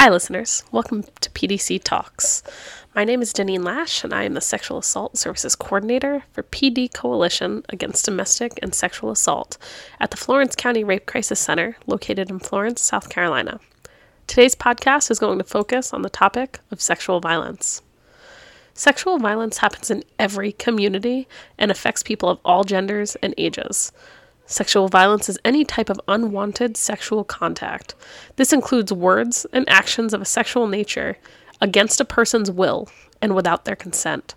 Hi, listeners. Welcome to PDC Talks. My name is Deneen Lash, and I am the Sexual Assault Services Coordinator for Pee Dee Coalition Against Domestic and Sexual Assault at the Florence County Rape Crisis Center, located in Florence, South Carolina. Today's podcast is going to focus on the topic of sexual violence. Sexual violence happens in every community and affects people of all genders and ages. Sexual violence is any type of unwanted sexual contact. This includes words and actions of a sexual nature against a person's will and without their consent.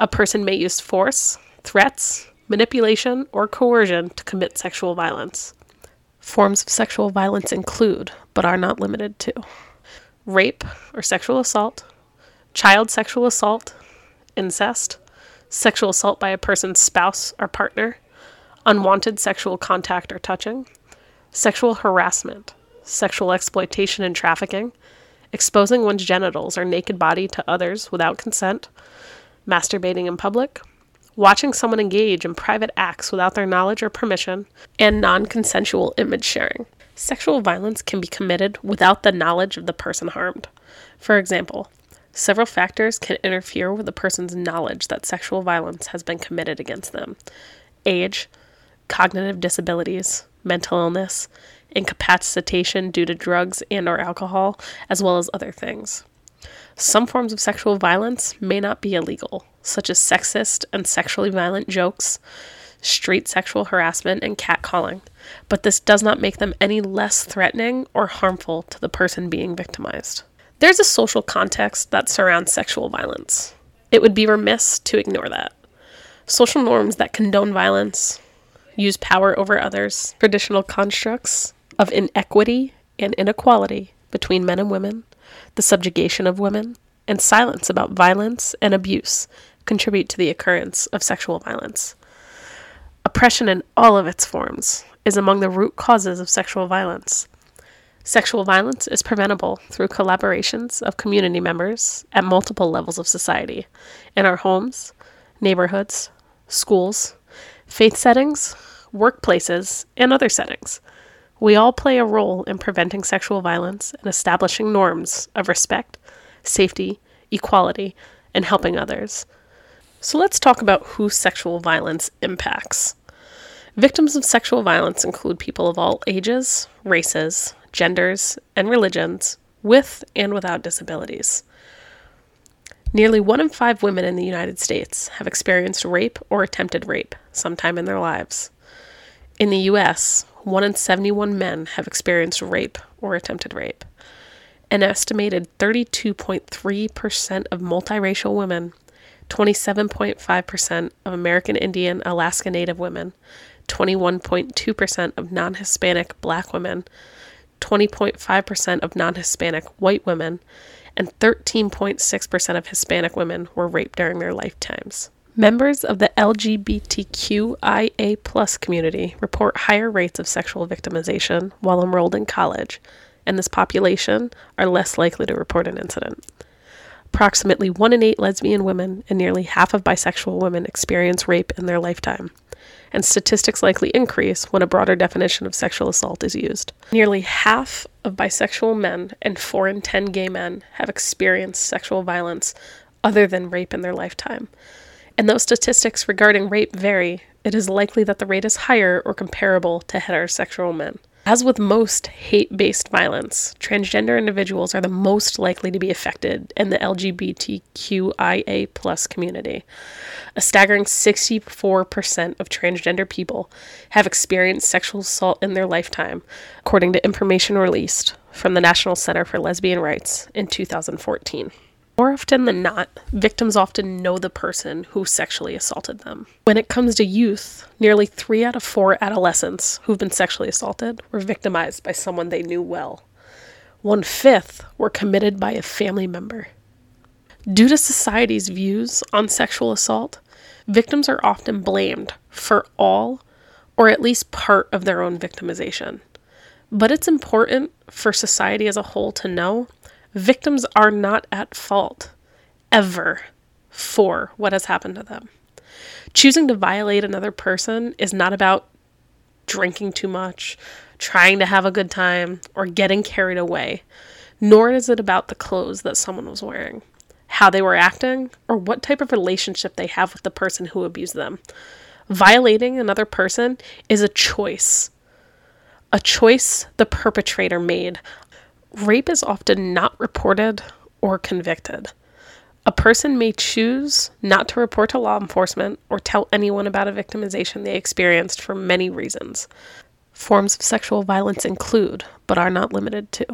A person may use force, threats, manipulation, or coercion to commit sexual violence. Forms of sexual violence include, but are not limited to, rape or sexual assault, child sexual assault, incest, sexual assault by a person's spouse or partner unwanted sexual contact or touching, sexual harassment, sexual exploitation and trafficking, exposing one's genitals or naked body to others without consent, masturbating in public, watching someone engage in private acts without their knowledge or permission, and non consensual image sharing. Sexual violence can be committed without the knowledge of the person harmed. For example, several factors can interfere with a person's knowledge that sexual violence has been committed against them age, cognitive disabilities, mental illness, incapacitation due to drugs and or alcohol, as well as other things. Some forms of sexual violence may not be illegal, such as sexist and sexually violent jokes, street sexual harassment, and catcalling, but this does not make them any less threatening or harmful to the person being victimized. There's a social context that surrounds sexual violence. It would be remiss to ignore that. Social norms that condone violence, use power over others, traditional constructs of inequity and inequality between men and women, the subjugation of women, and silence about violence and abuse contribute to the occurrence of sexual violence. Oppression in all of its forms is among the root causes of sexual violence. Sexual violence is preventable through collaborations of community members at multiple levels of society in our homes, neighborhoods, schools, faith settings, workplaces, and other settings. We all play a role in preventing sexual violence and establishing norms of respect, safety, equality, and helping others. So let's talk about who sexual violence impacts. Victims of sexual violence include people of all ages, races, genders, and religions, with and without disabilities. Nearly one in five women in the United States have experienced rape or attempted rape sometime in their lives. In the US, 1 in 71 men have experienced rape or attempted rape. An estimated 32.3% of multiracial women, 27.5% of American Indian Alaska Native women, 21.2% of non Hispanic black women, 20.5% of non Hispanic white women, and 13.6% of Hispanic women were raped during their lifetimes. Members of the LGBTQIA community report higher rates of sexual victimization while enrolled in college, and this population are less likely to report an incident. Approximately 1 in 8 lesbian women and nearly half of bisexual women experience rape in their lifetime, and statistics likely increase when a broader definition of sexual assault is used. Nearly half of bisexual men and 4 in 10 gay men have experienced sexual violence other than rape in their lifetime and though statistics regarding rape vary, it is likely that the rate is higher or comparable to heterosexual men. As with most hate based violence, transgender individuals are the most likely to be affected in the LGBTQIA community. A staggering 64% of transgender people have experienced sexual assault in their lifetime, according to information released from the National Center for Lesbian Rights in 2014. More often than not, victims often know the person who sexually assaulted them. When it comes to youth, nearly three out of four adolescents who've been sexually assaulted were victimized by someone they knew well. One fifth were committed by a family member. Due to society's views on sexual assault, victims are often blamed for all or at least part of their own victimization. But it's important for society as a whole to know Victims are not at fault, ever, for what has happened to them. Choosing to violate another person is not about drinking too much, trying to have a good time, or getting carried away. nor is it about the clothes that someone was wearing, how they were acting, or what type of relationship they have with the person who abused them. Violating another person is a choice, a choice the perpetrator made. Rape is often not reported or convicted. A person may choose not to report to law enforcement or tell anyone about a victimization they experienced for many reasons. Forms of sexual violence include, but are not limited to,